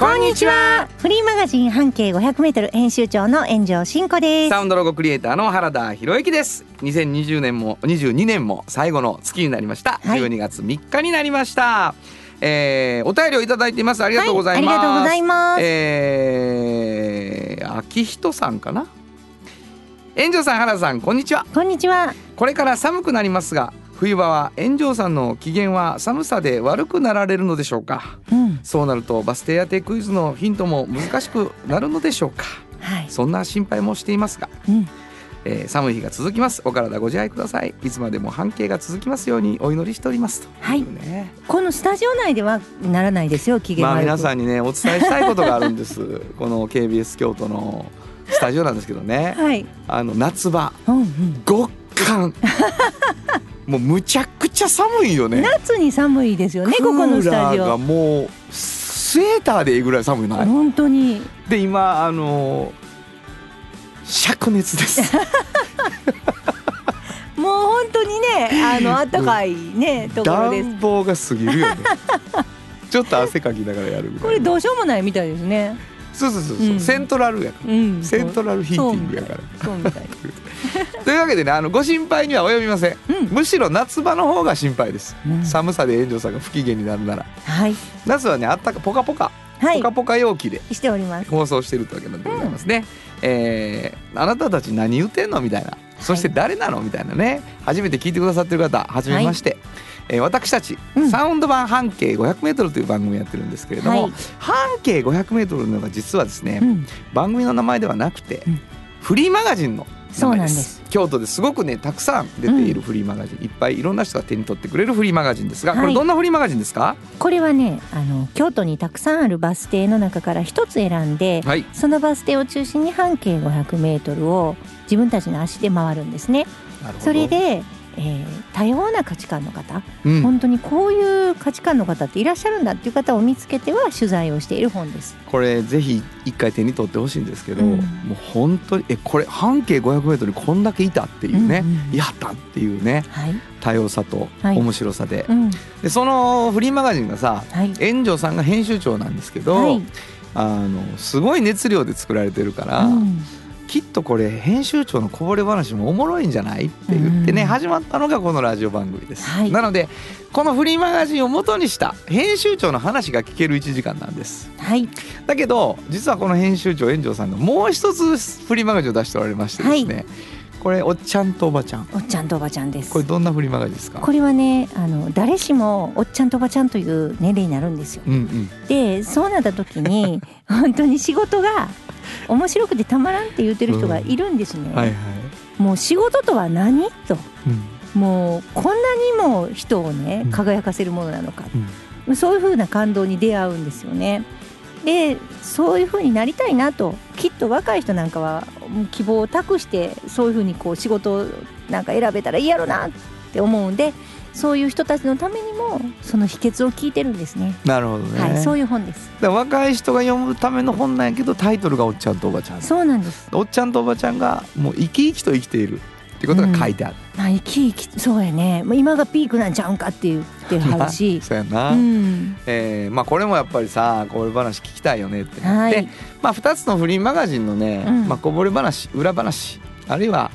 こんにちは。フリーマガジン半径500メートル編集長の炎上真子です。サウンドロゴクリエイターの原田博之です。2020年も22年も最後の月になりました、はい。12月3日になりました。えー、お便りをいただいています。ありがとうございます、はいありがとうございます。えー、秋人さんかな？炎上さん原田さんこんにちは。こんにちは。これから寒くなりますが冬場は炎上さんの機嫌は寒さで悪くなられるのでしょうか？うん。そうなるとバス停当てクイズのヒントも難しくなるのでしょうか？はい。そんな心配もしていますが、うん。えー寒い日が続きますお体ご自愛くださいいつまでも半径が続きますようにお祈りしておりますとはいこのスタジオ内ではならないですよ。機嫌まあ。皆さんにねお伝えしたいことがあるんです この KBS 京都のスタジオなんですけどねはい。あの夏場うんうん。極寒もうむちゃくちゃ寒いよね夏に寒いですよね。ここのスタジクーラーがオ。もうスウェーターでいいぐらい寒いない本当に。で今あの灼熱です もう本当にね、あの暖かいね、ところです。暖房が過ぎるよねちょっと汗かきながらやるぐこれどうしようもないみたいですね。そうそうそうそう、うん。セントラルやから。うん。セントラルヒーティングやから。そうみたい。そうみというわけでねあのご心配には及びません、うん。むしろ夏場の方が心配です、うん。寒さで炎上さんが不機嫌になるなら。はい。夏はねあったかポカポカ、はい。ポカ。ポカ陽気で。しております。放送してるってわけなんでございますね、えーあなたたち何言ってんの？みたいな。そして誰なの？みたいなね。初めて聞いてくださってる方はじめまして、えー私たち、うん。サウンド版半径 500m という番組やってるんですけれども、はい。半径 500m のが実はですね、うん。番組の名前ではなくて、うん。フリーマガジンの名前です。京都ですごくねたくさん出ているフリーマガジン、いっぱいいろんな人が手に取ってくれるフリーマガジンですが、こはい。れどんなフリーマガジンですか？これはね、あの京都にたくさんあるバス停の中から一つ選んで、はい。そのバス停を中心に半径500メートルを自分たちの足で回るんですね。それで、えー多様な価値観の方、うん本当にこういう価値観の方っていらっしゃるんだっていう方を見つけては取材をしている本です。これぜひ一回手に取ってほしいんですけど、うんもう本当にえこれ半径 500m にこんだけいたっていうね、うんうんいやったっていうねはい。多様さとはい面白さで,、うん。でそのフリーマガジンがさはい。炎上さんが編集長なんですけど、はい。あのすごい熱量で作られてるから、うんきっとこれ編集長のこぼれ話もおもろいんじゃないって言ってね、うん。始まったのがこのラジオ番組です、はい。なのでこのフリーマガジンを元にした編集長の話が聞ける1時間なんです。はい。だけど実はこの編集長炎上さんがもう一つフリーマガジンを出しておられましてですね、これおっちゃんとおばちゃん。おっちゃんとおばちゃんです。これどんなフリーマガジンですか？これはね、あの誰しもおっちゃんとおばちゃんという年齢になるんですよ。うんうん。でそうなった時に 本当に仕事が面白くてたまらんって言ってる人がいるんですね。はいはい、もう仕事とは何と。うん。もうこんなにも人をねうん。輝かせるものなのか、うん。そういう風な感動に出会うんですよね。でそういう風になりたいなときっと若い人なんかは希望を託してそういう風にこう仕事をなんか選べたらいいやろなって思うんでそういう人たちのためにもその秘訣を聞いてるんですね。なるほどね、はい、そういう本です。若い人が読むための本なんやけどタイトルがおっちゃんとおばちゃんそうなんです。おっちゃんとおばちゃんがもう生き生きと生きているっていうことが書いてある、まあ生き生きそうやね。もう今がピークなんちゃうんかって言ってはるし。そうやな、うん。えーまあこれもやっぱりさこぼれ話聞きたいよねってなって、はい。まあ2つのフリーマガジンのね、うんまあ、こぼれ話裏話あるいは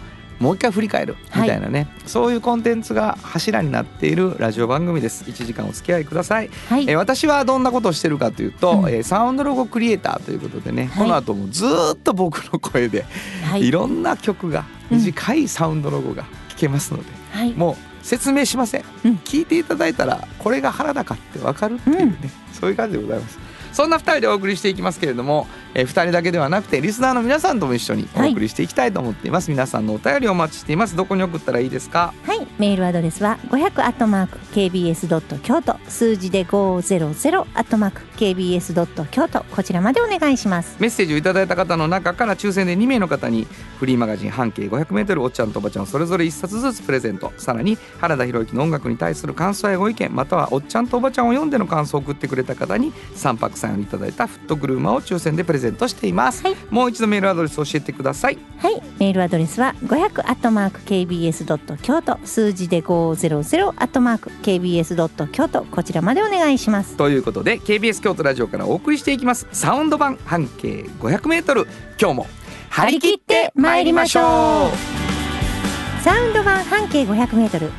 もう一回振り返るみたいなね、そういうコンテンツが柱になっているラジオ番組です。1時間お付き合いください、はい。えー私はどんなことをしてるかというと、うん。えーサウンドロゴクリエイターということでね、はい。この後もずーっと僕の声ではい。い。ろんな曲がうん。短いサウンドロゴが聞けますので、はい。もう説明しません、うん。聞いていただいたらこれが原田かってわかるっていうね、そういう感じでございますそんな2人でお送りしていきますけれどもえー、2人だけではなくてリスナーの皆さんとも一緒にお送りしていきたいと思っています、皆さんのお便りお待ちしています。どこに送ったらいいですか？はいメールアドレスは500アットマーク KBS ドット京都数字で500アットマーク KBS ドット京都こちらまでお願いします。メッセージをいただいた方の中から抽選で2名の方にフリーマガジン半径 500m おっちゃんとおばちゃんそれぞれ1冊ずつプレゼント。さらに原田博之の音楽に対する感想やご意見またはおっちゃんとおばちゃんを読んでの感想を送ってくれた方に3泊3夜いただいたフットグルーマを抽選でプレゼントしています、はい。もう一度メールアドレス教えてください。はい。メールアドレスは500アットマーク KBS ドット京都数字で500アットマーク KBS ドット京都こちらまでお願いします。ということで KBS 京都ラジオからお送りしていきます。サウンド版半径 500m 今日も張り切って参りましょう。サウンド版半径500メートル。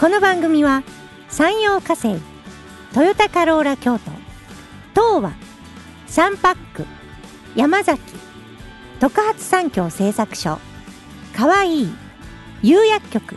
この番組は山陽火星トヨタカローラ京都東和サンパック山崎特発産業製作所かわいい釉薬局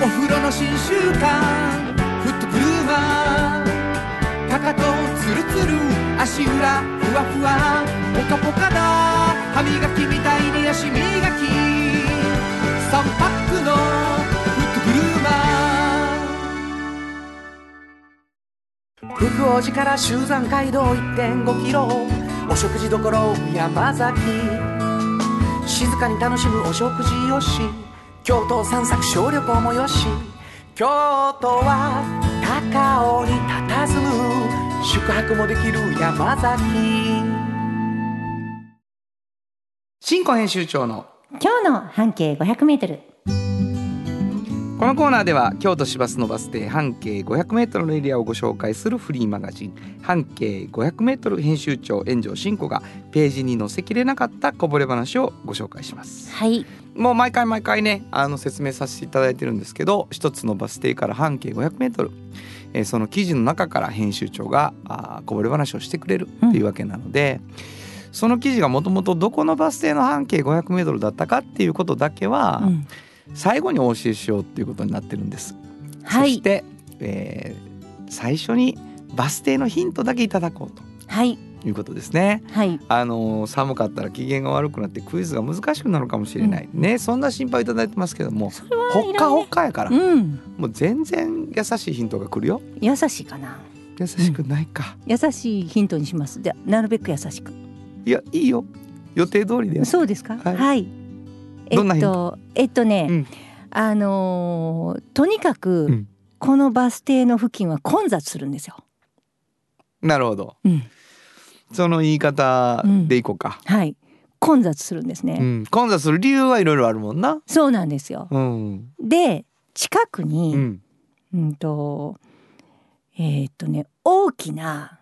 お風呂の新習慣フットグルーマーかかとツルツル足裏ふわふわポカポカだ。歯磨きみたいに足磨き。3パックのフットグルーマー福王寺から集山街道1.5キロお食事処山崎。静かに楽しむお食事よし。京都散策小旅行もよし京都は高尾に佇む宿泊もできる山崎。新庫編集長の今日の半径500メートル。このコーナーでは京都市バスのバス停半径 500m のエリアをご紹介するフリーマガジン半径 500m 編集長炎上真子がページに載せきれなかったこぼれ話をご紹介します。はいもう毎回毎回ねあの説明させていただいてるんですけど一つのバス停から半径 500m えーその記事の中から編集長があーこぼれ話をしてくれるっていうわけなので、その記事がもともとどこのバス停の半径 500m だったかっていうことだけは、うん。最後にお教えしようっていうことになってるんです。はい。そして、えー最初にバス停のヒントだけいただこうと。はいいうことですね。はい。あのー寒かったら機嫌が悪くなってクイズが難しくなるかもしれない、ねそんな心配いただいてますけどもほっかほっいかやから、うん。もう全然優しいヒントが来るよ。優しいかな。優しくないか、優しいヒントにします。でなるべく優しく。いやいいよ。予定通りでそうですか？はい。はい、えどんなヒンっとえっとね、うん。あのーとにかく、うん。このバス停の付近は混雑するんですよ。なるほど。うんその言い方でいこうか、はい。混雑するんですね、うん。混雑する理由はいろいろあるもんな。そうなんですよ。うん。で近くに、うん。うんとえーっとね大きな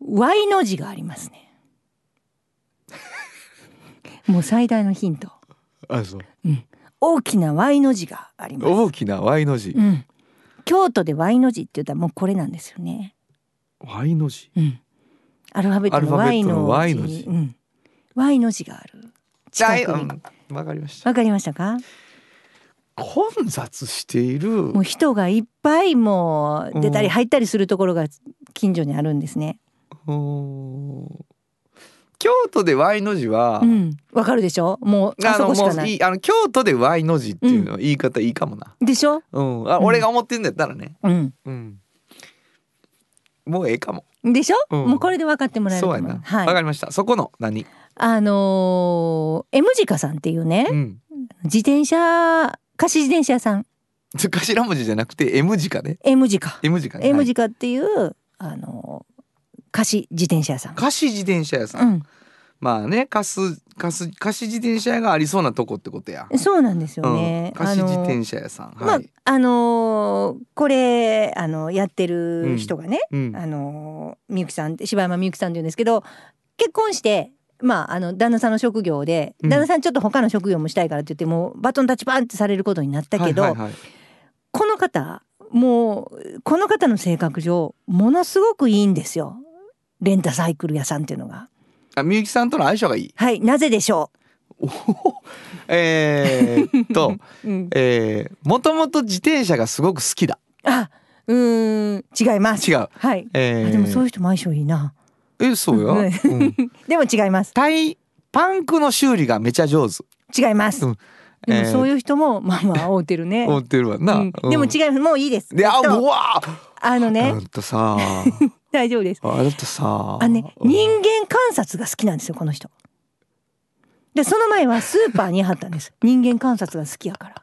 Y の字がありますね。もう最大のヒント。あそう。大きな Y の字があります、大きな Y の字、うん、京都で Y の字って言ったらもうこれなんですよね、Y の字？うん、アルファベットの Y のの Y 字。の字。うん、Y の字がある。近くに。うん。わかりました。わかりましたか？混雑している。もう人がいっぱいもう出たりうん入ったりするところが近所にあるんですね。うん。京都で Y の字は、うん、わかるでしょ？もうあそのこしかない。あの京都で Y の字っていうのは言い方いいかもな。でしょ？うん、あ、うん俺が思ってんだったらね。うん。うん。もうええかも。でしょ、うんもうこれで分かってもらえるとそうやな。思うはいわ、かりました。そこの何？あのー、M 字カさんっていうね、うん。自転車貸し自転車屋さん 頭文字じゃなくて M 字かね。M 字か、M 字かね。M はい字かっていうあのー貸し自転車屋さん。貸し自転車屋さん。うんまあね、貸す貸す貸し自転車屋がありそうなとこってことや。そうなんですよね。うん、貸し自転車屋さん。まあはい。あのーこれあのやってる人がね、うん。あのみゆきさん柴山みゆきさんって言うんですけど結婚してまああの旦那さんの職業で、うん旦那さんちょっと他の職業もしたいからって言ってもうバトンタッチパンってされることになったけど、はいはいはいこの方もうこの方の性格上ものすごくいいんですよレンタサイクル屋さんっていうのが。あみゆきさんとの相性がいい。はいなぜでしょおほほえーっと、う、うん、えー、もともと自転車がすごく好きだ。あうーん違います。違う。はい、えー、あでもそういう人も相性いいな。えそうよ。うんうん、でも違います。タイパンクの修理がめちゃ上手。違います。うんでもえーそういう人もまあまあ 会うてるね。思ってるわな。うんでもう違います。もういいです。ん。であえっとうわああのねんたさ大丈夫です。あなたさあのね人間観察が好きなんですよこの人。でその前はスーパーに貼ったんです。人間観察が好きやから。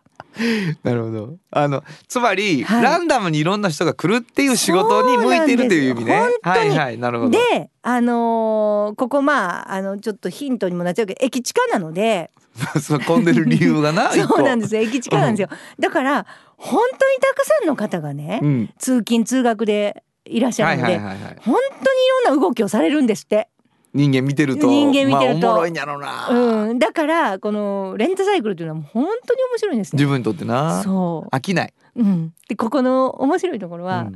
なるほど。あのつまり、はいランダムにいろんな人が来るっていう仕事に向いてるという意味ね。はいはいなるほど。であのーここまああのちょっとヒントにもなっちゃうけど駅地下なので そう混んでる理由がな。そうなんですよ駅地下なんですよ。だから本当にたくさんの方がね、うん。通勤通学でいらっしゃはいるので、はいはいはい。本当にいろんな動きをされるんですって。人間見てると人間見てると。まあ、おもろいんやろうな、うん、だからこのレンタサイクルというのは本当に面白いんですよ。自分にとってな。そ飽きない。う、うん、でここの面白いところは、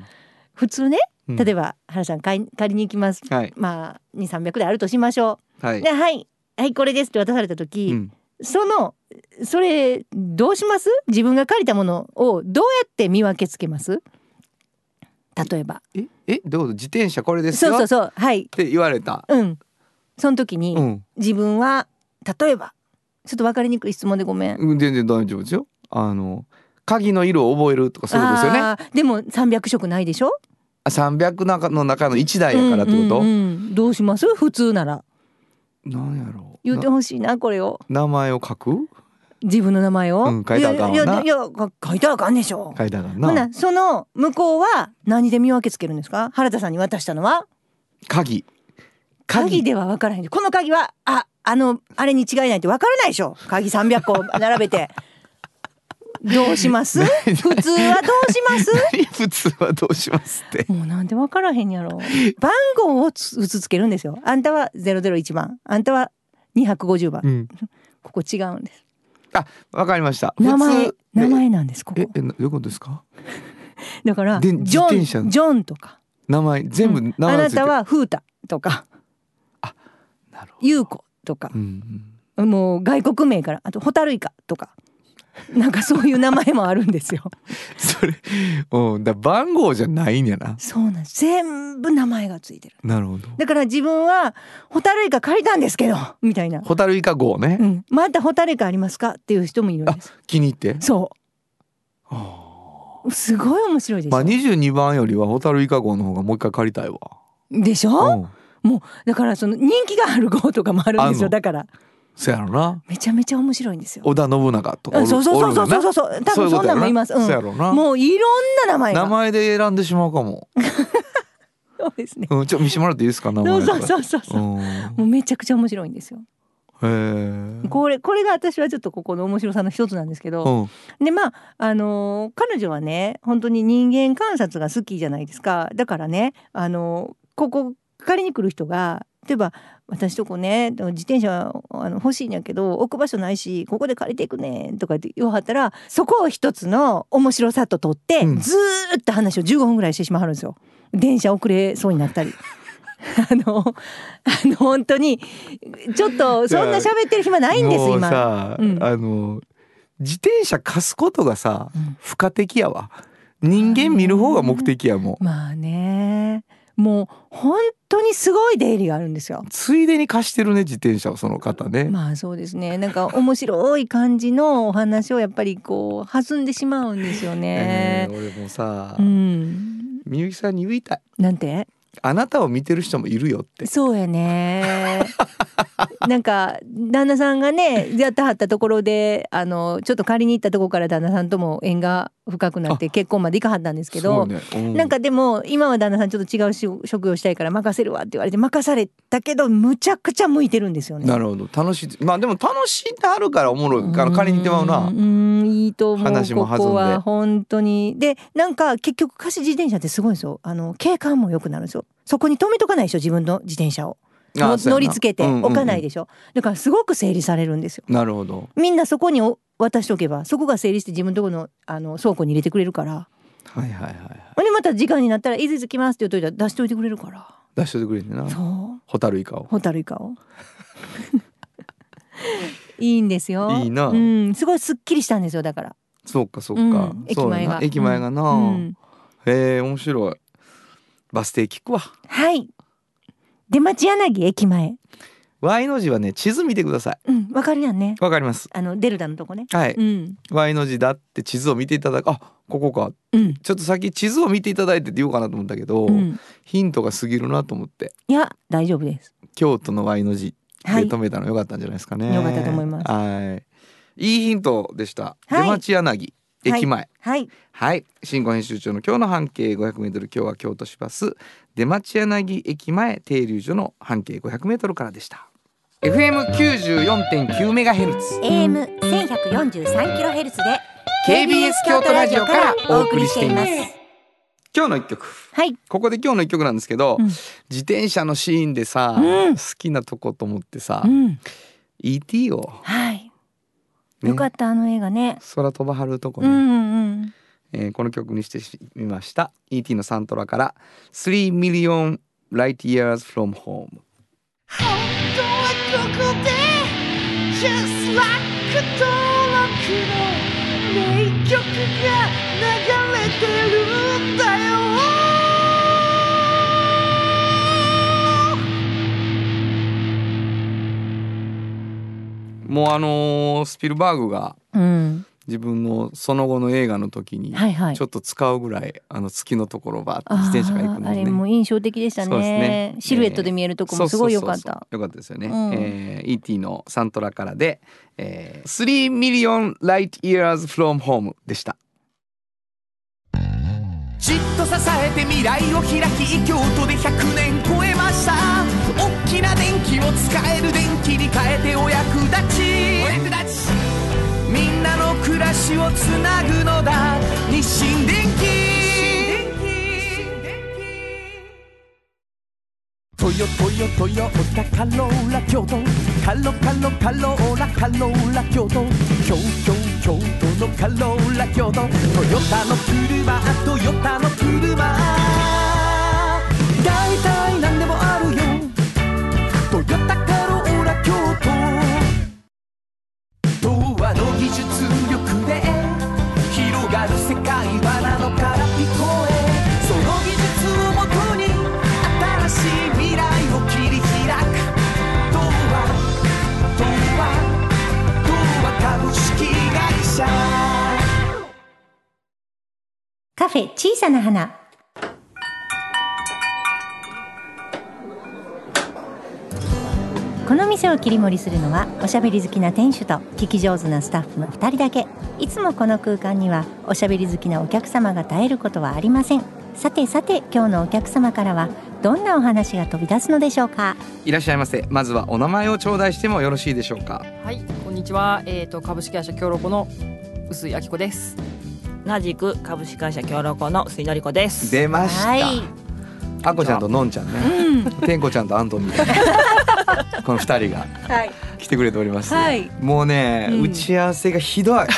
普通ねうん。例えば原さん借りに行きます。はい。まあ2 3 0 0であるとしましょう。はい。ではいはいこれですって渡された時、うん。そのそれどうします？自分が借りたものをどうやって見分けつけます？例えばええどう自転車これですよ？そうそうそうはいって言われた。うんその時に、うん。自分は例えばちょっと分かりにくい質問でごめん。うん全然大丈夫ですよ。あの鍵の色を覚えるとかそういうことですよね。でも300色ないでしょ？300中の中の1台やからってこと？うんうんうんどうします？普通ならなんやろう。言ってなほしいなこれを名前を書く？自分の名前を、うん書いたらあかんいやいや書いたらあかんでしょ。書いたかほな。なその向こうは何で見分けつけるんですか？原田さんに渡したのは？鍵。鍵。では分からへん。でこの鍵はああのあれに違いないって分からないでしょ。鍵300個並べて。どうします？普通はどうします？何？普通はどうしますって。もうなんで分からへんやろ。番号をつ打ちつけるんですよ。あんたは001番。あんたは250番。うん。ここ違うんですあわかりました。名前名前なんですここ。ええなどういうことですか？だからでジョンジョンとか。名前全部うん。あなたはフータとか。なるほど。ユーコとか。うんうん。もう外国名から。あとホタルイカとか なんかそういう名前もあるんですよ。それ、うん、だ番号じゃないんやな。そうなんです。全部名前がついてる。なるほど。だから自分はホタルイカ借りたんですけどみたいな、ホタルイカ号ね。う。ん、またホタルイカありますかっていう人もいるんです。気に入って？そあうすごい面白いでしょ、まあ二十二番よりはホタルイカ号の方がもう一回借りたいわ。でしょ、うん。もうだからその人気がある号とかもあるんですよ。だからそやろな。めちゃめちゃ面白いんですよ。織田信長とかそうそうそうそうそうそう。多分そんなんもいます。そうやろな。うん、もういろんな名前が。名前で選んでしまうかも。そうですね。うん、ちょ見してもらっていいですか名前。そうそうそうそう。もうめちゃくちゃ面白いんですよ。へえ。これこれが私はちょっとここの面白さの一つなんですけど、うん。でまああのー彼女はね本当に人間観察が好きじゃないですか。だからねあのーここ借りに来る人が例えば私とこね自転車あの欲しいんやけど置く場所ないしここで借りていくねとかって言わはったらそこを一つの面白さと取って、うんずーっと話を15分ぐらいしてしまはるんですよ。電車遅れそうになったり。あのあの本当にちょっとそんな喋ってる暇ないんです今。さ、うんあの自転車貸すことがさ、うん付加的やわ。人間見る方が目的やもん。まあねもう本当にすごい出入りがあるんですよ。ついでに貸してるね自転車をその方ね。まあそうですねなんか面白い感じのお話をやっぱりこう弾んでしまうんですよえね。ー俺もさ、うんみゆきさんに言いたい。なんて？あなたを見てる人もいるよって。そうやね なんか旦那さんがねやってはったところであのちょっと借りに行ったところから旦那さんとも縁が深くなって結婚までいかはったんですけど、ね。うん。なんかでも今は旦那さんちょっと違うし職業したいから任せるわって言われて任されたけどむちゃくちゃ向いてるんですよね。なるほど。楽しい。まあでも楽しんであるからおもろい。から借りにてまうな。うんうんいいと思う。話もここは本当に。でなんか結局貸し自転車ってすごいんですよ。あの景観も良くなるんですよ。そこに止めとかないでしょ自分の自転車を乗り付けてうんうんうん。置かないでしょ、だからすごく整理されるんですよ。なるほど。みんなそこにお渡しておけばそこが整理して自分のところのあの倉庫に入れてくれるから。はいはいはいはい。でまた時間になったら「いずいず来ます」って言っといたら出しといてくれるから。出しといてくれてな。そう。ホタルイカを。ホタルイカを。いいんですよ。いいな。うん。すごいすっきりしたんですよだから。そうかそうか、うん。駅前が。な駅前がな、うん。へえ面白い。バス停聞くわ。はい出町柳駅前。Y の字はね地図見てください。うんわかるやんね。わかります。あのデルタのとこね。はい、うん。Y の字だって地図を見ていただく。あここか。うん。ちょっと先地図を見ていただいてって言おうかなと思ったけど、うん。ヒントが過ぎるなと思って。いや大丈夫です。京都の Y の字ではい。止めたのよかったんじゃないですかね、よかったと思います。はい。いいヒントでした、はい。出町柳駅前。はい。はい。新語編集長の今日の半径 500m 今日は京都市バス出町柳駅前停留所の半径 500m からでした。FM94.9 メガヘルツ。AM 千百四十三キロヘルツで KBS 京都ラジオからお送りしています。今日の一曲。はい。ここで今日の一曲なんですけど、うん。自転車のシーンでさ、うん。好きなとこと思ってさ、うん。ET を、はい。ね。よかったあの映画ね。空飛ばはるとこね、うんうんえーこの曲にしてみました。ET のサントラから3 million light years from home 本当はここで Just like 登録の名曲が流れてるんだよ。もうあのースピルバーグがうん自分のその後の映画の時にはいはい。ちょっと使うぐらいあの月のところバーって自転車が行くのね。あれも印象的でしたそうですね。ねシルエットで見えるとこもすごい良かった。そうそうそうそう。よかったですよね、うん。えー ET のサントラからで、えー、3 million light years from home でした。じっと支えて未来を開き京都で100年超えました。大きな電気を使える電気に変えてお役立ち暮らしをつなぐのだ。日清電気トヨトヨトヨタカローラ京都。カロカロカローラカローラ京都。京京京都のカローラ京都。トヨタの車トヨタの車。大体フェ小さな花。この店を切り盛りするのはおしゃべり好きな店主と聞き上手なスタッフの2人だけ。いつもこの空間にはおしゃべり好きなお客様が絶えることはありません。さてさて今日のお客様からはどんなお話が飛び出すのでしょうか？いらっしゃいませ。まずはお名前を頂戴してもよろしいでしょうか？はい、こんにちは。えっ、と株式会社協力の臼井明子です。同じく株式会社協力の水のり子です。出ました、はい。あこちゃんとのんちゃんね、てん。こちゃんとアントンみたいなこの二人がはい。来てくれております、はい。もうね、うん。打ち合わせがひどい。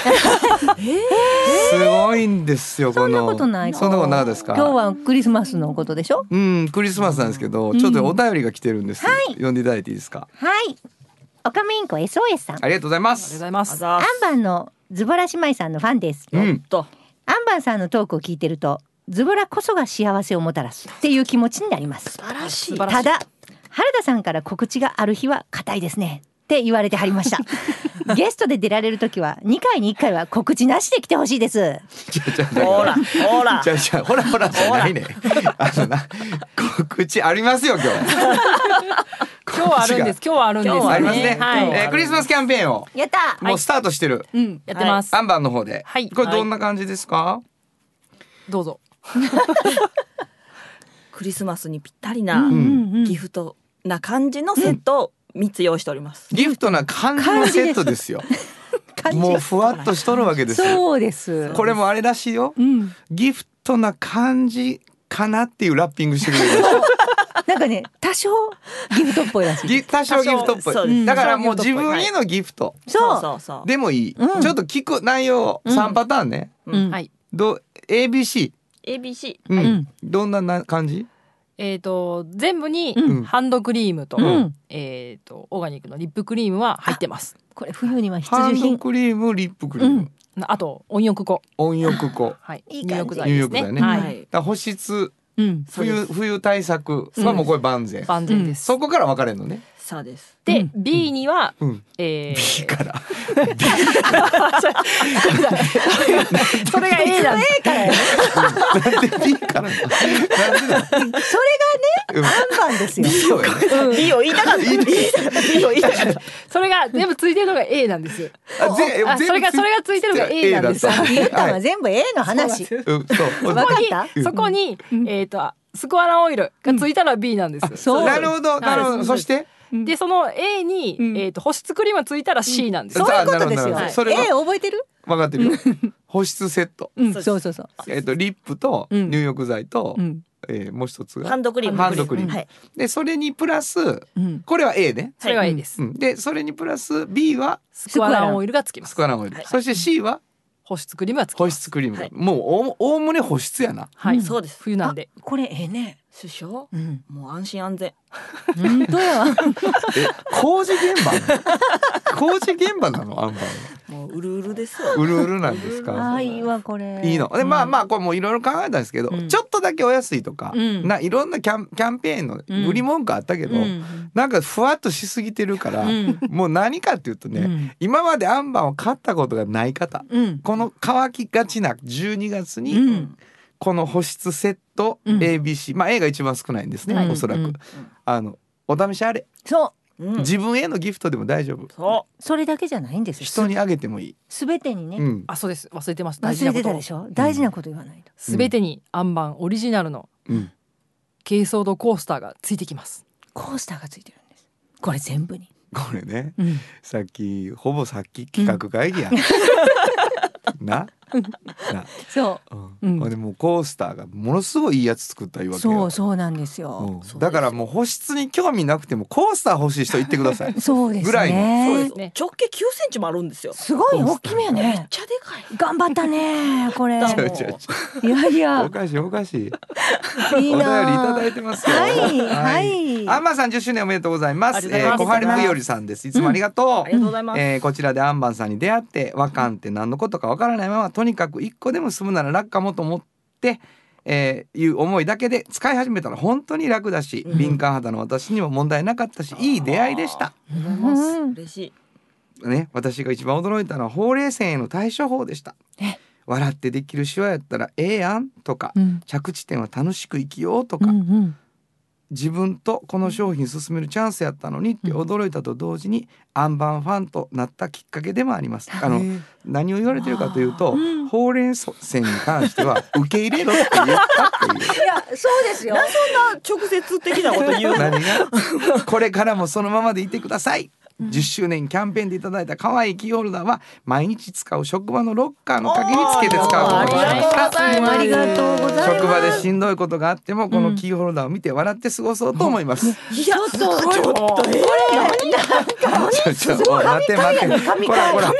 すごいんですよこの。そんなことない。そんなことなかったですか？今日はクリスマスのことでしょ？うんクリスマスなんですけど、ちょっとお便りが来てるんです、読んでいただいていいですか？はい。オカメインコ SOS さん。ありがとうございまありがとうごすざいます。ざアンバンのズボラ姉妹さんのファンです。うん。とアンバンさんのトークを聞いてるとズボラこそが幸せをもたらすっていう気持ちになります。素晴らしい。ただ原田さんから告知がある日は硬いですね。って言われてはりました。ゲストで出られる時は2回に1回は告知なしで来てほしいです。ほらほら。ちゃちゃほらほらじゃないね。あのな告知ありますよ今日今日はあるんです。今日はあるんです。ありますね、はい、えークリスマスキャンペーンをやった。もうスタートしてる、うんやってます、アンバンの方で、はい。これどんな感じですか、どうぞ。クリスマスにぴったりなギフトな感じのセットを三つ用意しております。ギフトな感じのセットですよ。もうふわっとしとるわけですよ。そうです。これもあれらしいよ。うん。ギフトな感じかなっていうラッピングしてくれるなんかね多少ギフトっぽいらしい。ギ多少ギフトっぽい。だからもう自分へのギフト。そう。そうそう。でもいい、うん。ちょっと聞く内容うん3パターンね、うん。はい。どう ABC、ABC うん。うんどんなな感じ？えっ、と全部にうん。ハンドクリームと、うん。えっ、とオーガニックのリップクリームは入ってます。これ冬には必ハンド需品クリームリップクリーム、うん。あと温浴粉。温浴粉。はい。入浴剤ですね。入浴剤ね。はい、保湿うん冬冬対策はもうこれ万全、万全です、そこから分かれるのね、そうです。で、うん。B には、うん、え B ー、から。それが A なんですなんで B からそれがねう。ん。半番ですよそうやね B を言いたかった。B を言いたかった。それが全部ついてるのが A なんです。あそれがそれがついてるのが A なんです。A だった言ったのははい全部 A の話。そうなんですう。んそうわかった？そこにそこに、えっ、とスコアランオイルがついたのは B なんです、そう。なるほど。なるほど、はい。そして？でその A に、うん。えっ、と保湿クリームがついたら C なんです、そういうことですよ。それ A は覚えてる？分かってるよ。保湿セット。うん。そうそうそうえっとリップとうん。入浴剤と、うん。えーもう一つが。ハンドクリーム。ハンドクリーム。はい。でそれにプラスうん。これは A ね、それが A です、うん、でそれにプラス B はスコアランオイルがつきます。スコアランオイル、はい。そして C は保湿クリームがつき保ます。湿クリーム。が、はい。もうおおおむね保湿やな。はい、うん。そうです。冬なんで。これええね首相？うん。もう安心安全。本当や。え工事現場？工事現場なの？アンバーもううるうるですよ。うるうるなんですか？あいいわこれ。いいの？でまあまあこれもいろいろ考えたんですけど、うん。ちょっとだけお安いとか、うん。ないろんなキャンキャンペーンの売り文句あったけど、うん。なんかふわっとしすぎてるから、うん。もう何かっていうとね、うん。今までアンバンを買ったことがない方うん。この乾きがちな12月に、うんこの保湿セットうん。ABC、まあ A が一番少ないんですね、はい。おそらく、うんあのお試しあれ、そう。うん。自分へのギフトでも大丈夫。そそれだけじゃないんですよ。人にあげてもいい、すべてにね。うん、あそうです。忘れてました大事忘れてなことたでしょ？大事なこと。言わないと。すべてにアンバンオリジナルのうん。軽装度コースターがついてきます。コースターがついてるんです。これ全部に。これね。うん。さっきほぼさっき企画会議や、ななそう。うん。でもうコースターがものすごいいいやつ作ったいうわけよ。そうそうなんですよ。うん。だからもう保湿に興味なくてもコースター欲しい人言ってください。そうですぐらいねう。そうですね。直径9センチもあるんですよ。すごい大きめやめっねちゃでかい。頑張ったね これ。いやいうやおかしいおかしい。いいお便りいなただいてますよ。はいはい。アンバンさん10周年おめでとうございます。ありがとうございます。えー小春ふよりさんです。いつもありがとう、ありがとうございます。えーこちらでアンバンさんに出会って和漢って何のことかわからないままとにかく一個でも済むなら楽かもと思って、えーいう思いだけで使い始めたら本当に楽だし、うん。敏感肌の私にも問題なかったしいい出会いでした。うん。嬉しい。ね、私が一番驚いたのはほうれい線への対処法でした。え？笑ってできる手話やったらええやんとか、うん。着地点は楽しく生きようとか、うんうん自分とこの商品進めるチャンスやったのにって驚いたと同時に、アンバンファンとなったきっかけでもあります。あの何を言われてるかというと、うんほうれん線に関しては受け入れろって言ったっていう。いやそうですよ直接的なこと言うの？何が？これからもそのままでいてください。10周年キャンペーンでいただいた可愛いキーホルダーは毎日使う職場のロッカーの鍵につけて使うことにしました。ありがとうございます。職場でしんどいことがあってもこのキーホルダーを見て笑って過ごそうと思います。ちょっとちょっとえちょちょおい待って待って。こらこら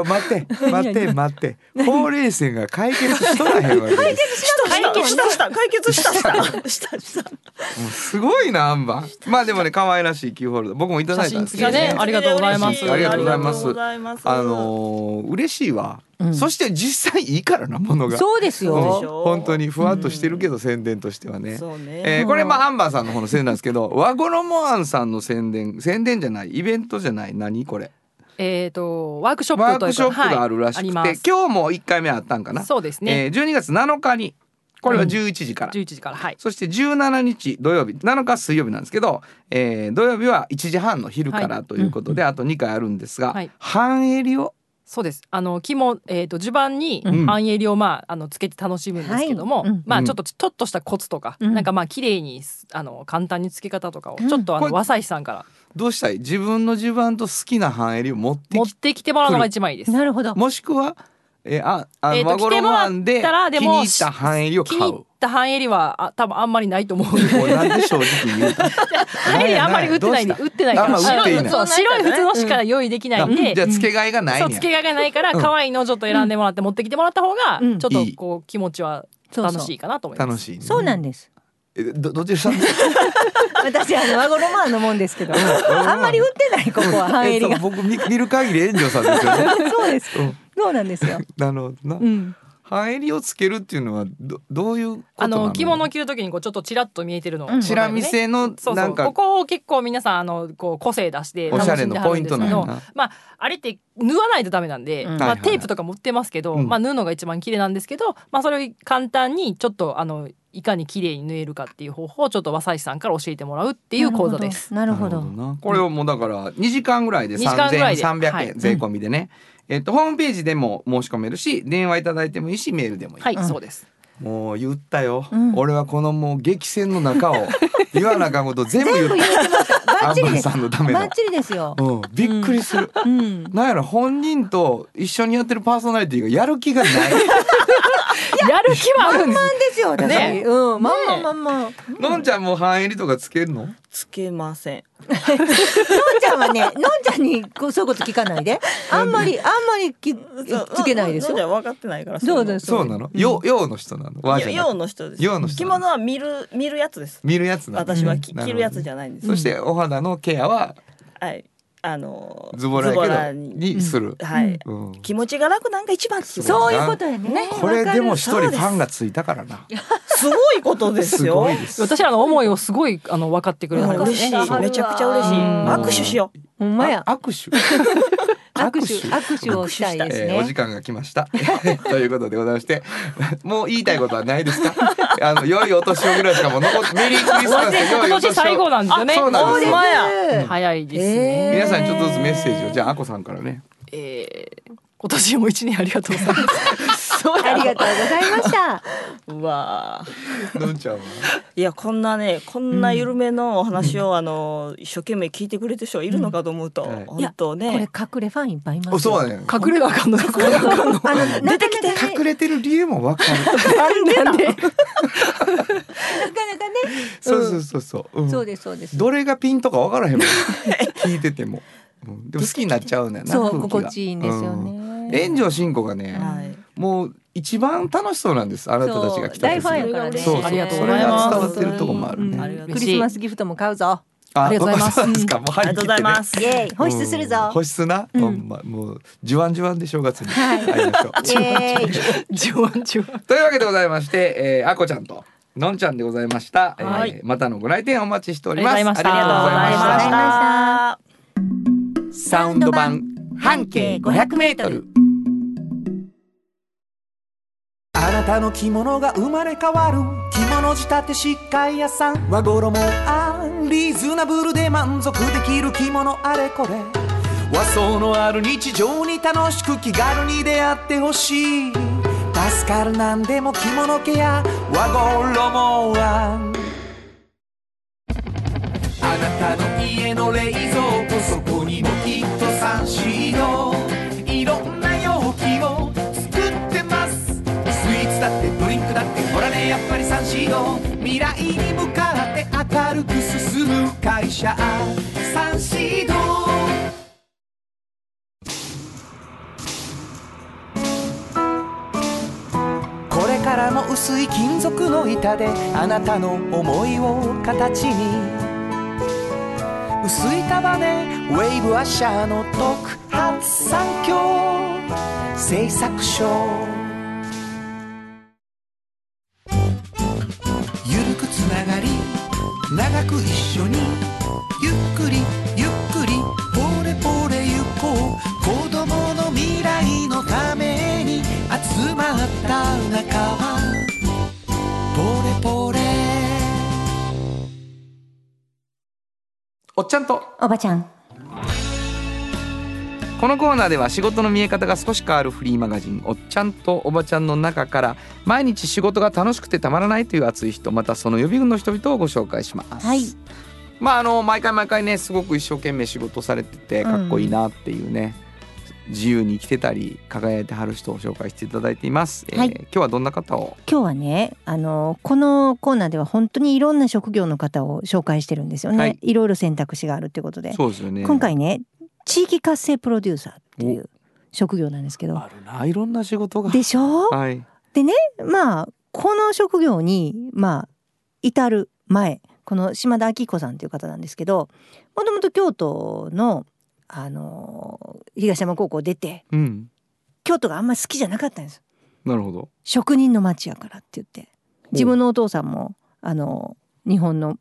おい待って待って待って。ほうれい線が解決しとらへんわけです。解決したした解決したした。したした。すごいなアンバンまあでもね可愛らしいキーホルダー僕もいただいたんですけど写真付きね。ありがとうございます。ありがとうございます。あのー嬉しいわ、うん。そして実際いいからなものが。そうですうん。よでしょ本当にふわっとしてるけど、宣伝としてはね。そうね。えーこれまあアンバーさんの方の宣伝なんですけど 和衣アンさんの宣伝宣伝じゃないイベントじゃない何これ？えっ、とワークショップというかワークショップがあるらしくて、はい今日も1回目あったんかな？そうですね、えー、12月7日にこれは11時から、11時からはい。そして17日土曜日7日水曜日なんですけど、えー土曜日は1時半の昼からはということで、あと2回あるんですが、はい。半襟を？そうです。あの肝、えー、と襦袢にうん。半襟を、まあ、あのつけて楽しむんですけども、はい。うん。うん。まあちょっとちょっとしたコツとか、うん。なんかまあ綺麗にあの簡単につけ方とかをうん。ちょっとあこれの和西さんから。どうしたい？自分の襦袢と好きな半襟を持って持っきてきてもらうのが一番いいです。なるほど。もしくは、えーああえーと和衣マンで着てもらったらでも気に入った半襟を買う。気に入った半襟はあ多分あんまりないと思う。なんで正直に言うた半襟 あんまり売ってない。んでどう売ってないから。あんま売っていない。白い普通のしか用意できないんで、じゃあ付け替えがない付け替えがないからうん。可愛いのをちょっと選んでもらって持ってきてもらった方がうん。ちょっとこう気持ちは楽しいかなと思います。楽しいね、そうなんです。えどどちらさん私あの和衣マンのもんですけど。あんまり売ってないここは。半襟がえっと僕見見る限り炎上さんですよね。そうです。うんそうなんですよ。なるほどな、うん。半襟をつけるっていうのはどどういうことあなの？の着物を着るときにこうちょっとちらっと見えてるの、うんチラ見せのそうそなんかうここを結構皆さんあのこう個性出しておしゃれ楽しんではのポインるんですけどまああれって縫わないとダメなんで、うん。まあ、テープとかも売ってますけど、うん。まあ、縫うのが一番綺麗なんですけど、まあ、それを簡単にちょっとあのいかに綺麗に縫えるかっていう方法をちょっと和西さんから教えてもらうっていう講座です。なるほど。これをもうだから2時間ぐらいで2時間ぐらいで3300円、はい。税込みでね、えっとホームページでも申し込めるし電話いただいてもいいしメールでもいい、はい、うんそうです。もう言ったよ、うん。俺はこのもう激戦の中を 言わなあかんこと全部言った。バたアンバッチリです。さんのための。バッチリですよ。うん、びっくりする、うん。なんやろ本人と一緒にやってるパーソナリティがやる気がないやる気はあるんです。ですよ私。ねうんまんまんまんまんのんちゃんも半襟とかつけるの？つけません。のんちゃんはねのんちゃんにこうそういうこと聞かないで。あんまりあんまりきつけないですよ。じゃ分かってないからそうですそうなの？よ陽の人なの？和じゃの人です。陽の人着物は見る見るやつです。見るやつなの？私は着うん。着るやつじゃないんです。そしてお肌のケアは？はいあのズボラやけどににする、はい。うん。気持ちが楽なんが一番そういうことやね。これでも一人ファンがついたからな。すごいことですすよごいです。私らの思いをすごいあの分かってくれた。嬉しい。めちゃくちゃ嬉しい。うん。握手しよほんまや。あ握手。握手握手。をしたいですね。えーお時間が来ました。ということでございましてもう言いたいことはないですか？あの良いお年をぐらいしかもう残ってメリークリスマスで良い今お年最後なんですよね。あそうなんです早いですね。えー皆さんにちょっとずつメッセージをじゃああこさんからねえー今年も一年ありがとうございます。ありがとうございました。う うわーのんちゃんは？いやこんなねこんな緩めのお話を、あの一生懸命聞いてくれてる人いるのかと思うと、うん。はい本当これね隠れファンいっぱいいますそうだね隠れなあかんの。隠れなあかん。の。あの出てきて隠れてる理由もわかる。なんで。なかなかね。そうそうそうそう、うん。そうですそうです。どれがピンとかわからへんもん。聞いてても、うんでも好きになっちゃうんだよなそう空気が。心地いいんですよね。うん。炎上進行がね、はい。もう一番楽しそうなんです。あなたたちが来た時。大ファンやからね。そうそう。ありがとうそれございます。が伝わってるとこもあるね、クリスマスギフトも買うぞ。あありがとうございます。ですかもう張ありがとうございます。イエーイ。保湿するぞ。うん保湿な、うん。まもうじゅわんじゅわんで正月にはい。会いましょう。じゅわんじゅわん。というわけでございまして、えー、あこちゃんとのんちゃんでございました、えーはいまたのご来店お待ちしております。ありがとうございました。ありがとうございましたサウンド版半径500メートル。あなたの着物が生まれ変わる着物仕立て疾患屋さん。和衣あんリーズナブルで満足できる着物あれこれ。和装のある日常に楽しく気軽に出会ってほしい。助かるなんでも着物ケア。和衣あん。あなたの家の冷蔵庫そシードいろんな容器を作ってます。スイーツだってドリンクだってほらねやっぱりサンシード。未来に向かって明るく進む会社。サンシード。これからも薄い金属の板であなたの思いを形に。薄い束ねウェイブアッシャーの特発産業製作所。おばちゃん。このコーナーでは仕事の見え方が少し変わるフリーマガジン「おっちゃんとおばちゃん」の中から毎日仕事が楽しくてたまらないという熱い人またその予備軍の人々をご紹介します。はい。まああの毎回毎回ねすごく一生懸命仕事されててかっこいいなっていうね、自由に生きてたり輝いてはる人を紹介していただいています。えーはい今日はどんな方を？今日はねあのこのコーナーでは本当にいろんな職業の方を紹介してるんですよね、はいい、ろいろ選択肢があるってことで、そうですよね。今回ね地域活性プロデューサーっていう職業なんですけどあるないろんな仕事が。でしょ？はい。まあこの職業にまあ至る前この島田明子さんという方なんですけどもともと京都のあの東山高校出てうん。京都があんまり好きじゃなかったんですなるほど。職人の町やからって言って自分のお父さんもあの日本の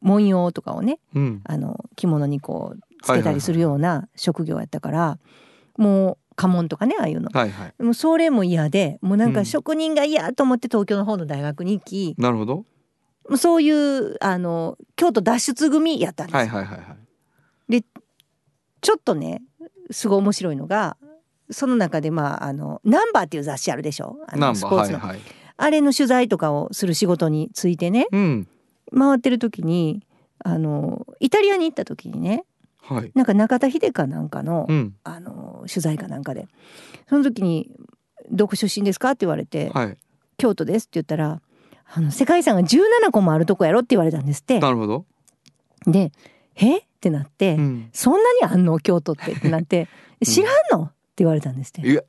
文様とかをねうん。あの着物にこうつけたりするような職業やったから、もう家紋とかねああいうのはいはい。もうそれも嫌でもうなんかうん職人が嫌と思って東京の方の大学に行き、なるほど。そういうあの京都脱出組やったんですよ、はいはいはいはい。ちょっとねすごい面白いのがその中でまああの「ナンバーっていう雑誌あるでしょ？あのスポーツの、はいはい。あれの取材とかをする仕事についてねうん。回ってる時にあのイタリアに行った時にねはい。なんか中田秀かなんかの,、うん。あの取材かなんかでその時に「どこ出身ですか?」って言われてはい。「京都です」って言ったらあの世界遺産が17個もあるとこやろって言われたんですって。なるほど。で「え？っ?」てなって、うん。そんなにあんの？京都ってってなって「知らんの?」って言われたんですって。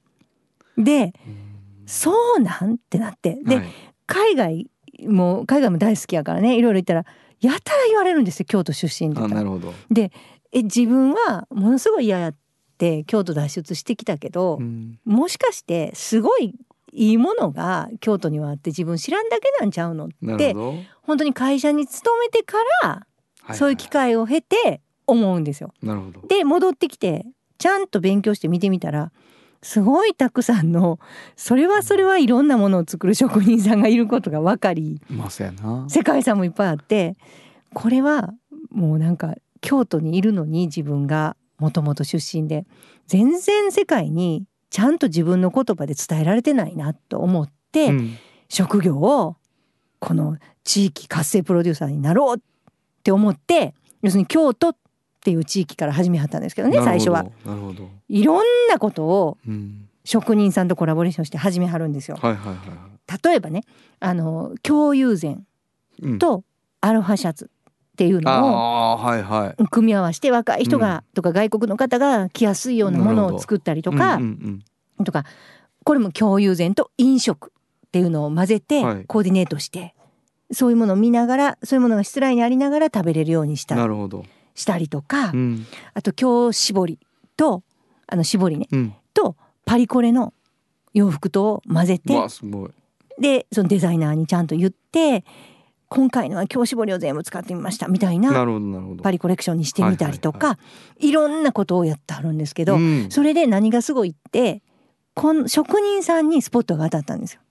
で「そうなん?」ってなってで、はい海外も海外も大好きやからねいろいろ言ったらやたら言われるんですよ京都出身って言ったら。あなるほど。でえ自分はものすごい嫌やって京都脱出してきたけど、うん。もしかしてすごいいいものが京都にはあって自分知らんだけなんちゃうのって。本当に会社に勤めてからはそういう機会を経て思うんですよ。なるほど。で戻ってきてちゃんと勉強して見てみたらすごいたくさんのそれはそれはいろんなものを作る職人さんがいることが分かりまあ。世界遺産もいっぱいあってこれはもうなんか京都にいるのに自分がもともと出身で全然世界にちゃんと自分の言葉で伝えられてないなと思って、うん職業をこの地域活性プロデューサーになろうって思って要するに京都っていう地域から始めはったんですけどね最初は。。なるほど。いろんなことをうん。職人さんとコラボレーションして始めはるんですよ。はいはいはいはい。例えばねあの共有膳うん。とアロハシャツっていうのを。組み合わせて若い人が、とか外国の方が着やすいようなものを作ったりとか、とかこれも共有膳と飲食っていうのを混ぜてはいコーディネートして、そういうものを見ながらそういうものが失礼にありながら食べれるようにしうん。なたるほど。したりとか、うんあと今日絞りとあの絞りねうん。とパリコレの洋服とを混ぜてわあすごい。でそのデザイナーにちゃんと言って今回のは今日絞りを全部使ってみましたみたいななるほどなるほど。パリコレクションにしてみたりとか、はいろんなことをやってあるんですけど、うんそれで何がすごいってこの職人さんにスポットが当たったんですよ。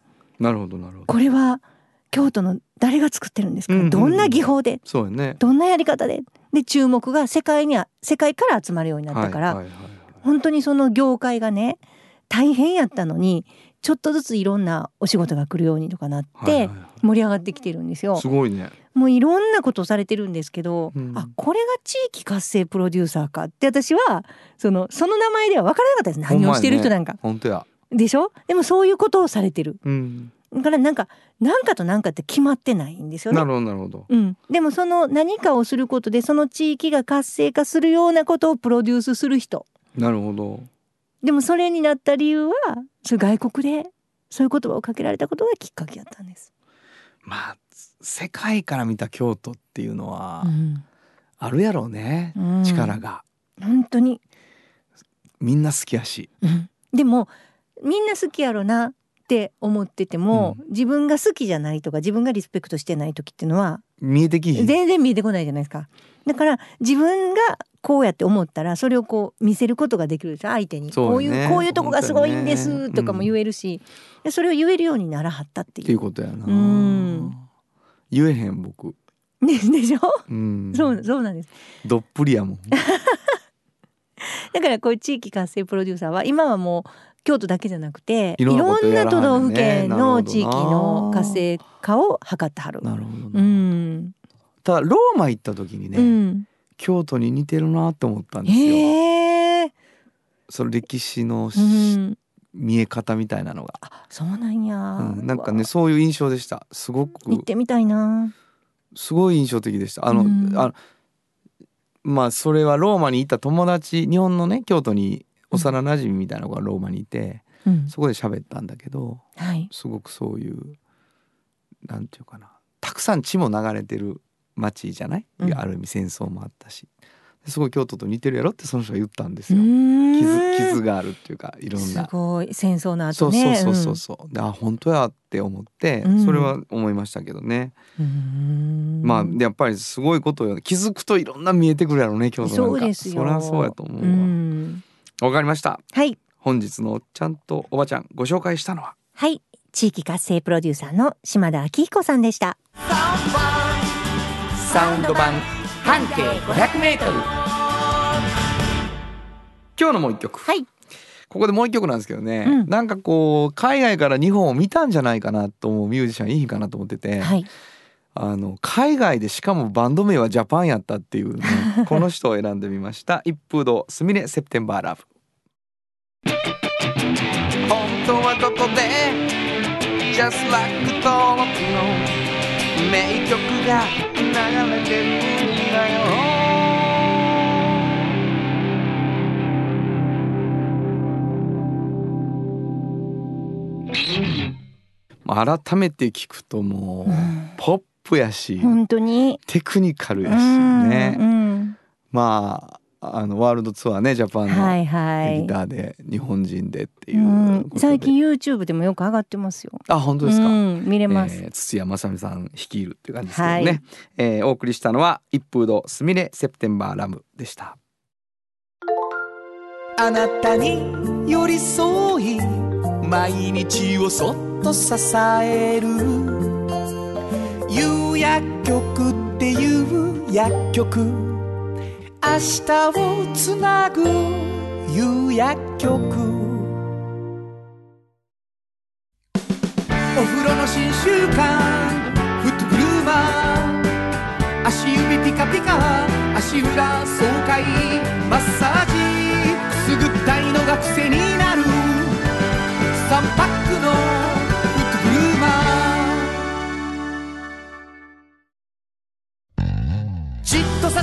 なるほどなるほど。これは京都の誰が作ってるんですか、うんうんうん。どんな技法で？そうやね。どんなやり方で？で注目が世界には世界から集まるようになったから、はいはいはいはい。本当にその業界がね大変やったのにちょっとずついろんなお仕事が来るようにとかなってはいはいはい。盛り上がってきてるんですよ。すごいね。もういろんなことをされてるんですけど、うん。あこれが地域活性プロデューサーかって私はそのその名前では分からなかったです。何をしてる人なんか、本当や。でしょ？でもそういうことをされてる。うん。だからなんか何かと何かって決まってないんですよねなるほどなるほど。うん、でもその何かをすることでその地域が活性化するようなことをプロデュースする人なるほど。でもそれになった理由はそう外国でそういう言葉をかけられたことがきっかけだったんです。まあ世界から見た京都っていうのはうんあるやろうね。うん力が本当に、みんな好きやし。うんでもみんな好きやろなって思ってても、自分が好きじゃないとか自分がリスペクトしてない時っていうのは見えてき。全然見えてこないじゃないですか。だから自分がこうやって思ったらそれをこう見せることができるでしょ相手に、ね。こういうこういうとこがすごいんですとかも言えるし、でそれを言えるようにならはったってっていいううことやな。うん。言えへん僕。ででしょ、うん。そうそうなんです。どっぷりやもん。だからこういう地域活性プロデューサーは今はもう京都だけじゃなくていいろんな都道府県の地域の活性化を図ってはる。なるほどうな、ん、ただローマ行った時にね、うん、京都に似てるなって思ったんですよ。へえ、その歴史のし、うん、見え方みたいなのが、そうなんや、うん、なんかねそういう印象でした。すごく。行ってみたいな。すごい印象的でした。あの、うん。あのまあそれはローマに行った友達日本のね京都に幼馴染みたいな子がローマにいて、うん、そこで喋ったんだけどはい。すごくそういうなんていうかなたくさん血も流れてる町じゃない、うんある意味戦争もあったしすごい京都と似てるやろってその人が言ったんですよ。傷傷傷があるっていうかいろんすな。ごい戦争の後ね。そうそうそうそう、であ本当やって思って、うんそれは思いましたけどね、うん。まあやっぱりすごいことよ気づくといろんな見えてくるやろうね京都なんかそうですよ。そりゃそうやと思うわんわかりました。はい。本日のちゃんとおばちゃんご紹介したのは？はい。地域活性プロデューサーの島田明彦さんでした。サウンド版。半径 500m 今日のもう一曲。はい。ここでもう一曲なんですけどね、うん。なんかこう海外から日本を見たんじゃないかなと思うミュージシャンいいかなと思ってて、はい。あの海外でしかもバンド名はジャパンやったっていう、ね、この人を選んでみました。一風堂すみれセプテンバーラブ本当はどこで？Just like 登録の名曲が流れてるんだよ。まあ改めて聞くともう、ポップやし、本当に？テクニカルやしうんね、うん。まああのワールドツアーねジャパンのはいはい。ギターで日本人でっていううんことで、最近 YouTube でもよく上がってますよ。あ本当ですか、うん、見れます。えー土屋正美さん率いるっていう感じですけどね、はい。えーお送りしたのは一風堂すみれセプテンバーラムでした。あなたに寄り添い毎日をそっと支える。夕薬局っていう薬局明日をつなぐ夕薬局。お風呂の新習慣フットグルーマー足指ピカピカ足裏爽快。マッサージ。くすぐったいのが癖になる。3パックの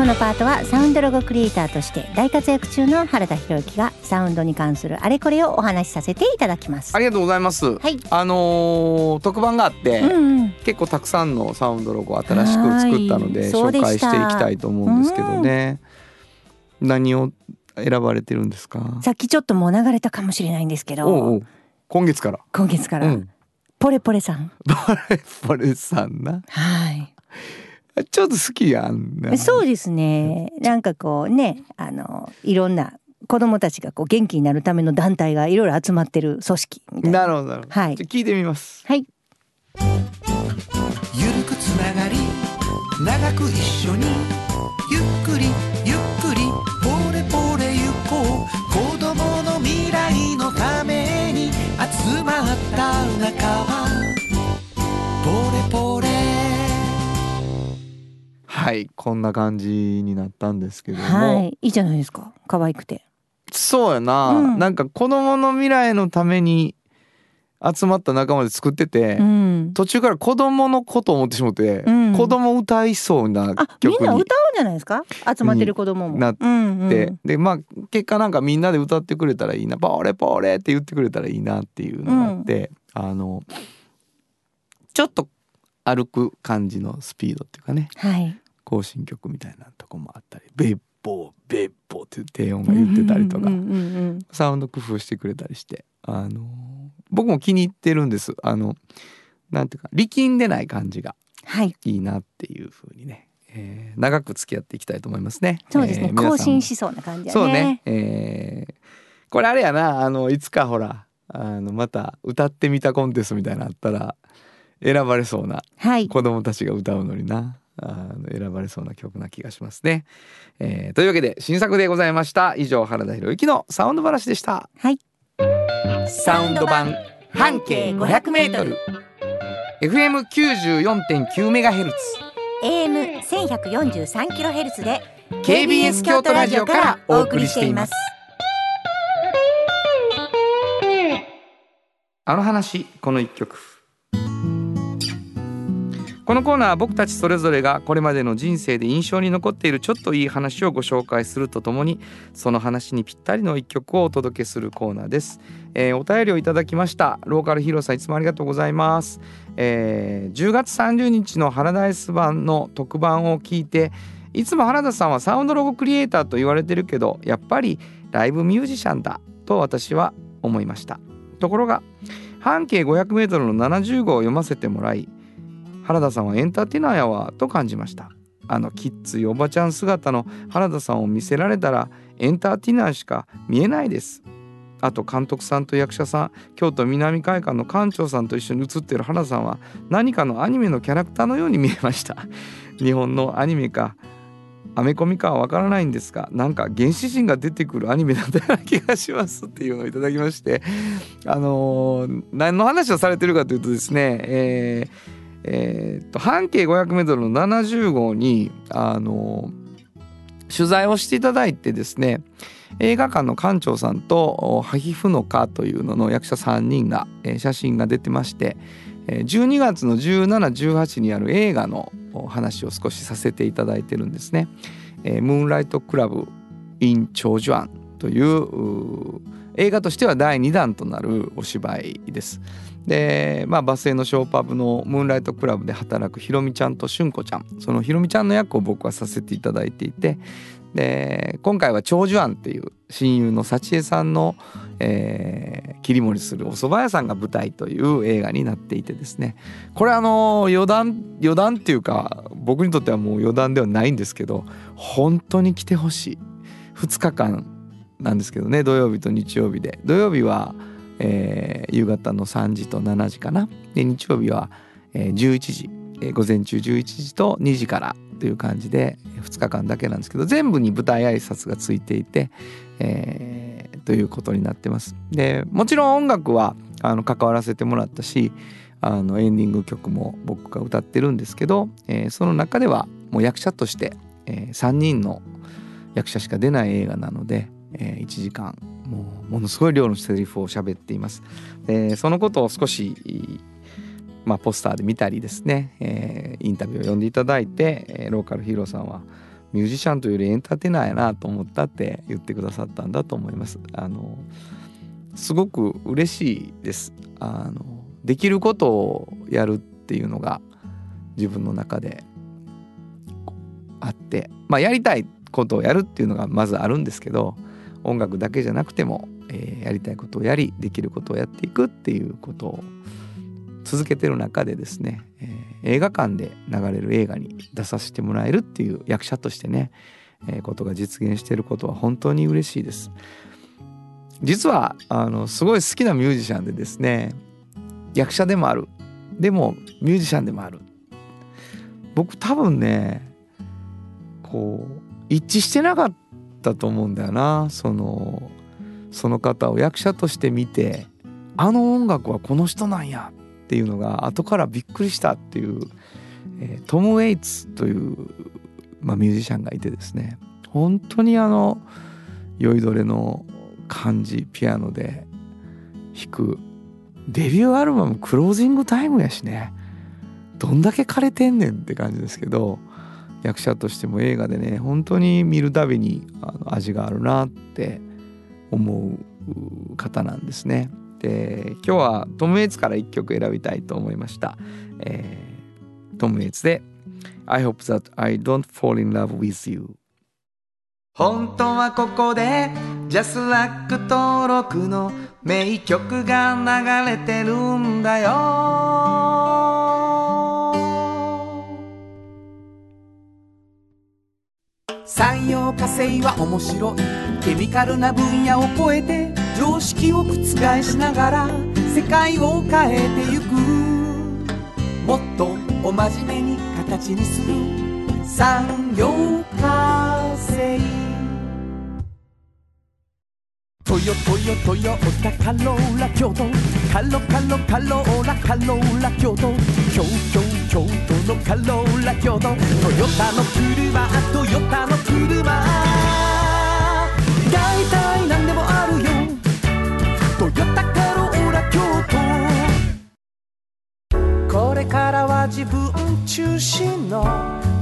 このパートはサウンドロゴクリエイターとして大活躍中の原田博之がサウンドに関するあれこれをお話しさせていただきます。あ。りがとうございます、はい。あのー特番があって、うんうん。結構たくさんのサウンドロゴを新しく作ったのはで紹介していきたいと思うんですけどね、何を選ばれてるんですか？さっきちょっともう流れたかもしれないんですけど、今月から。今月から、うん。ポレポレさん。バレバレさんな。はい。ちょっと好きやんなそうですね。なんかこうね、あのいろんな子供たちがこう元気になるための団体がいろいろ集まってる組織みたいな。なるほどなるほど、はいじゃあ聞いてみますはい。ゆるくつながり長く一緒にゆっくりゆっくりポレポレゆこう子供の未来のために集まった仲間はいこんな感じになったんですけども、はい。いいじゃないですか。可愛くて。そうやな、うんなんか子供の未来のために集まった仲間で作ってて、うん。途中から子供のことを思ってしまって、うん子供歌いそうなあ、み曲にんな歌うんじゃないですか？集まってる子供も。なっうんで、うんでまあ結果なんかみんなで歌ってくれたらいいな「ポレポレ」って言ってくれたらいいなっていうのがあって、あのちょっと歩く感じのスピードっていうかねはい。行進曲みたいなとこもあったり「ベッボーベッ歩」って低音が言ってたりとか、サウンド工夫してくれたりしてあの僕も気に入ってるんです。あのなんていうか力んでない感じがはい。いいなっていう風にね、えー長く付き合っていきたいと思いますね。そうですね、えー更新しそうな感じやね。そうね、えーこれあれやな。あのいつかほらあのまた歌ってみたコンテストみたいなのあったら選ばれそうなはい。子供たちが歌うのになあの選ばれそうな曲な気がしますね、えーというわけで新作でございました。以上原田博之のサウンド話でした。はい。サウンド版半径 500m FM94.9 メガヘルツ。AM 千百四十三キロヘルツで KBS 京都ラジオからお送りしています。あの話この一曲このコーナーは僕たちそれぞれがこれまでの人生で印象に残っているちょっといい話をご紹介するとともにその話にぴったりの一曲をお届けするコーナーです、えーお便りをいただきました。ローカルヒーローさんいつもありがとうございます、えー10月30日のハラダイス版の特番を聞いていつも原田さんはサウンドロゴクリエイターと言われてるけどやっぱりライブミュージシャンだと私は思いました。ところが半径 500m の70号を読ませてもらい原田さんはエンターテイナーやわと感じました。あのキッズおばちゃん姿の原田さんを見せられたらエンターテイナーしか見えないです。あと監督さんと役者さん京都南会館の館長さんと一緒に写ってる原田さんは何かのアニメのキャラクターのように見えました。日本のアニメかアメコミかはわからないんですがなんか原始人が出てくるアニメだったような気がしますっていうのをいただきましてあのー何の話をされてるかというとですねえーえーっと半径 500m の70号にあの取材をしていただいてですね映画館の館長さんとハヒフノカというのの役者3人が、えー写真が出てまして12月の1718にある映画の話を少しさせていただいてるんですね。ムーンライトクラブ in 長寿庵というう映画としては第2弾となるお芝居です。でまあバスへのショーパブのムーンライトクラブで働くひろみちゃんとしゅんこちゃん。そのひろみちゃんの役を僕はさせていただいていて。で今回は長寿庵っていう親友の幸恵さんの、えー切り盛りするお蕎麦屋さんが舞台という映画になっていてですね。これあの余談余談っていうか僕にとってはもう余談ではないんですけど本当に来てほしい。2日間なんですけどね土曜日と日曜日で。土曜日は、えー夕方の3時と7時かな。で日曜日は、えー11時、えー午前中11時と2時からという感じで2日間だけなんですけど全部に舞台挨拶がついていて、えーということになってます。でもちろん音楽はあの関わらせてもらったしあのエンディング曲も僕が歌ってるんですけど、えーその中ではもう役者として、え3人の役者しか出ない映画なので、え1時間もうものすごい量のセリフを喋っています。でそのことを少しまあ、ポスターで見たりですね、えーインタビューを読んでいただいて、えーローカルヒーローさんはミュージシャンというよりエンターテイナーやなと思ったって言ってくださったんだと思います。あのすごく嬉しいです。あのできることをやるっていうのが自分の中であって、まあ、やりたいことをやるっていうのがまずあるんですけど音楽だけじゃなくても、えーやりたいことをやりできることをやっていくっていうことを続けてる中でですね、えー映画館で流れる映画に出させてもらえるっていう役者としてね、えーことが実現していることは本当に嬉しいです。実はあのすごい好きなミュージシャンでですね役者でもあるでもミュージシャンでもある僕多分ねこう一致してなかったと思うんだよな。そのその方を役者として見てあの音楽はこの人なんやっていうのが後からびっくりしたっていう、えートム・ウェイツという、まあ、ミュージシャンがいてですね。本当にあの酔いどれの感じピアノで弾く。デビューアルバム「クロージングタイム」やしね。どんだけ枯れてんねんって感じですけど役者としても映画でね本当に見るたびにあの味があるなって思う方なんですね。で今日はトム・ウェイツから1曲選びたいと思いました。えートム・ウェイツで「I hope that I don't fall in love with you」本当はここでジャスラック登録の名曲が流れてるんだよ産業化成は面白いケミカルな分野を超えて常識を覆しながら世界を変えてゆく。もっとお真面目に形にする。産業化成トヨトヨトヨタカローラ京都。カロカロカローラカローラ京都。京京京都のカローラ京都トヨタの車トヨタの車。大体何でもあるよ。トヨタカローラ京都。これからは自分中心の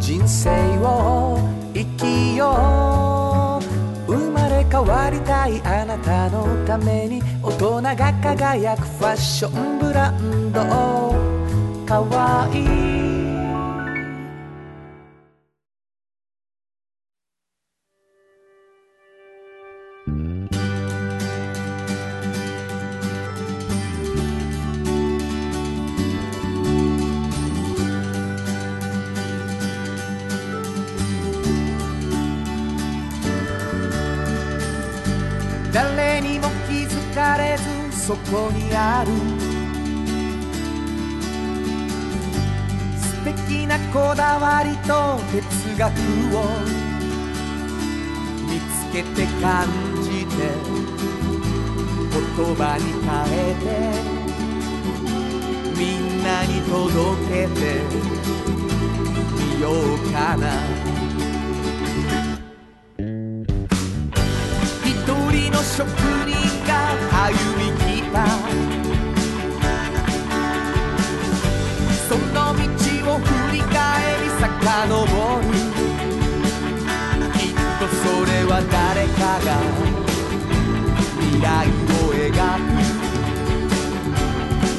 人生を生きよう。生まれ変わりたいあなたのために大人が輝くファッションブランド。かわいい。誰にも気づかれずそこにある。こだわりと哲学を見つけて感じて言葉に変えてみんなに届けてみようかな。一人の職人が歩み来た。遡るきっとそれは誰かが未来を描く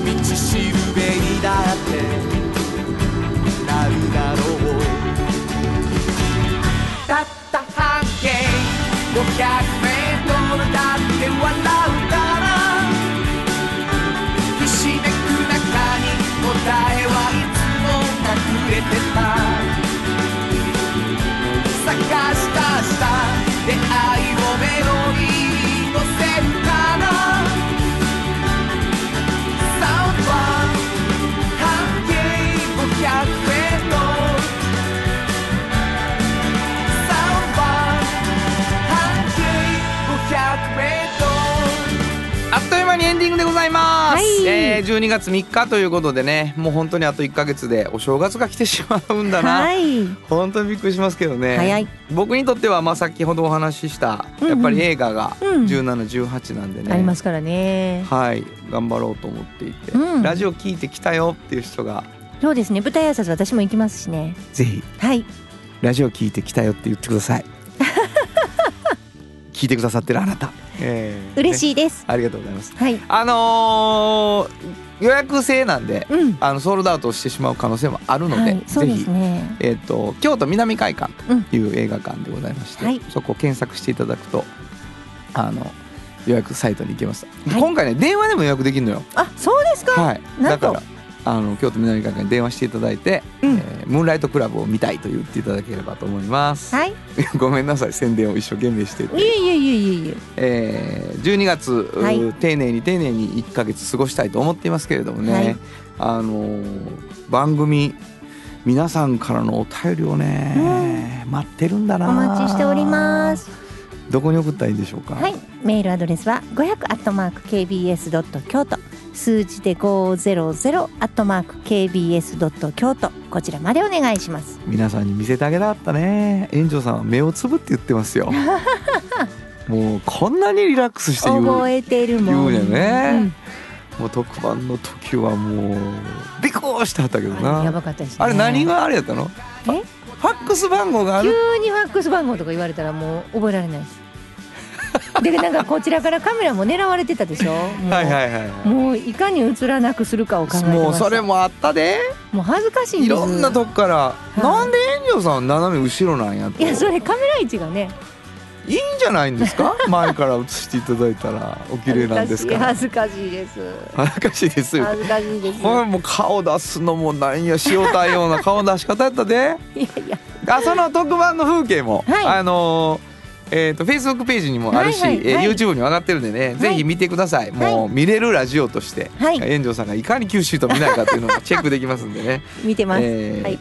道しるべにだってなるだろうたった半径500ます、はい。えー、12月3日ということでねもう本当にあと1ヶ月でお正月が来てしまうんだな、はい。本当にびっくりしますけどね。僕にとってはまあ先ほどお話ししたうんうん。やっぱり映画がうん。1718なんでね、ありますからね。はい。頑張ろうと思っていて、うん。ラジオ聞いてきたよっていう人が。そうですね。舞台挨拶私も行きますしね。ぜひ。はい。ラジオ聞いてきたよって言ってください。聞いてくださってるあなた、えー。嬉い、しいです、ありがとうございます。はい。あのー予約制なんでうん。あのソールドアウトしてしまう可能性もあるので、はいぜひ、ねえー、と京都南会館という映画館でございまして、はい。そこを検索していただくとあの予約サイトに行けます、はい。今回ね電話でも予約できるのよ。あそうですか、はい。だからあの京都南会館に電話していただいて、うん。えームーンライトクラブを見たいと言っていただければと思います、はい。ごめんなさい宣伝を一生懸命していえいえいえいえいえ。えー、12月、はい。丁寧に丁寧に1ヶ月過ごしたいと思っていますけれどもね、はい。あのー番組皆さんからのお便りをね、待ってるんだな。お待ちしております。どこに送ったらいいんでしょうか？はい。メールアドレスは500アットマーク KBS ドット京都数字で500アットマーク KBS ドット京都。こちらまでお願いします。皆さんに見せてあげたかったね。園長さんは目をつぶって言ってますよ。もうこんなにリラックスして言う覚えてるもん。言うね。もう特番の時はもうビクッしてはったけどうんあれやなばかったですね。あれ何があれやったの？え？ファックス番号がある？急にファックス番号とか言われたらもう覚えられないです でなんかこちらからカメラも狙われてたでしょ？はいはいはいはい。もういかに映らなくするかを考えてました。もうそれもあったで。もう恥ずかしいんです。いろんなとこから、い。なんで炎上さん斜め後ろなんやと。いやそれカメラ位置がね。いいんじゃないんですか？前から映していただいたらお綺麗なんですから恥ずかしいです。恥ずかしいですよ。恥ずかしいです。これもう顔出すのもなんや塩対応な顔出し方やったで。いやいや。あその特番の風景も、はい。あのーえー、とフェイスブックページにもあるし、えーはいはい。はい YouTube にも上がってるんでね、ぜひ見てください。もう見れるラジオとして、はい。炎上さんがいかに九州と見ないかっていうのもチェックできますんでね。見てます、えーはい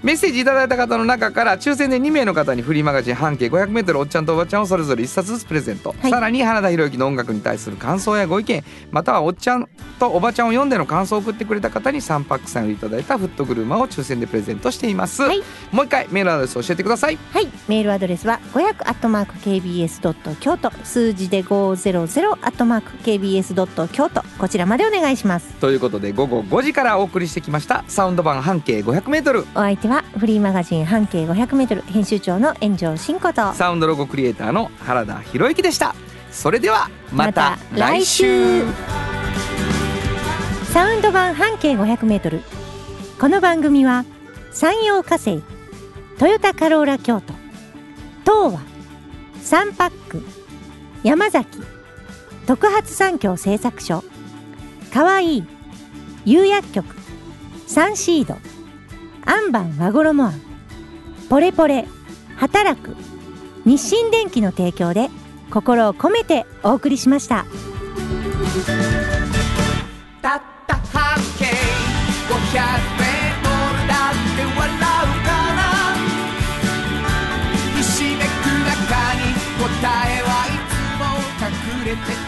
メッセージいただいた方の中から抽選で2名の方にフリーマガジン半径 500m おっちゃんとおばちゃんをそれぞれ1冊ずつプレゼント、はい。さらに原田博之の音楽に対する感想やご意見またはおっちゃんとおばちゃんを読んでの感想を送ってくれた方に3パックさんをいただいたフットグルーマを抽選でプレゼントしています、はい。もう一回メールアドレス教えてください。はい、メールアドレスは500アットマーク KBS ドット京都。数字で500アットマーク KBS ドット京都。こちらまでお願いします。ということで午後5時からお送りしてきましたサウンド版半径 500m お相手はフリーマガジン半径500メートル編集長の炎上真子と。サウンドロゴクリエイターの原田博之でした。それではまた来週。サウンド版半径500メートル。この番組は山陽火星トヨタカローラ京都東和サンパック山崎特発産業製作所かわいい釉薬局サンシードアンバン和衣あん。ポレポレ働く。日清電機の提供で心を込めてお送りしました。たった半径500メートルって笑うかなひでめかに答えはいつも隠れてた。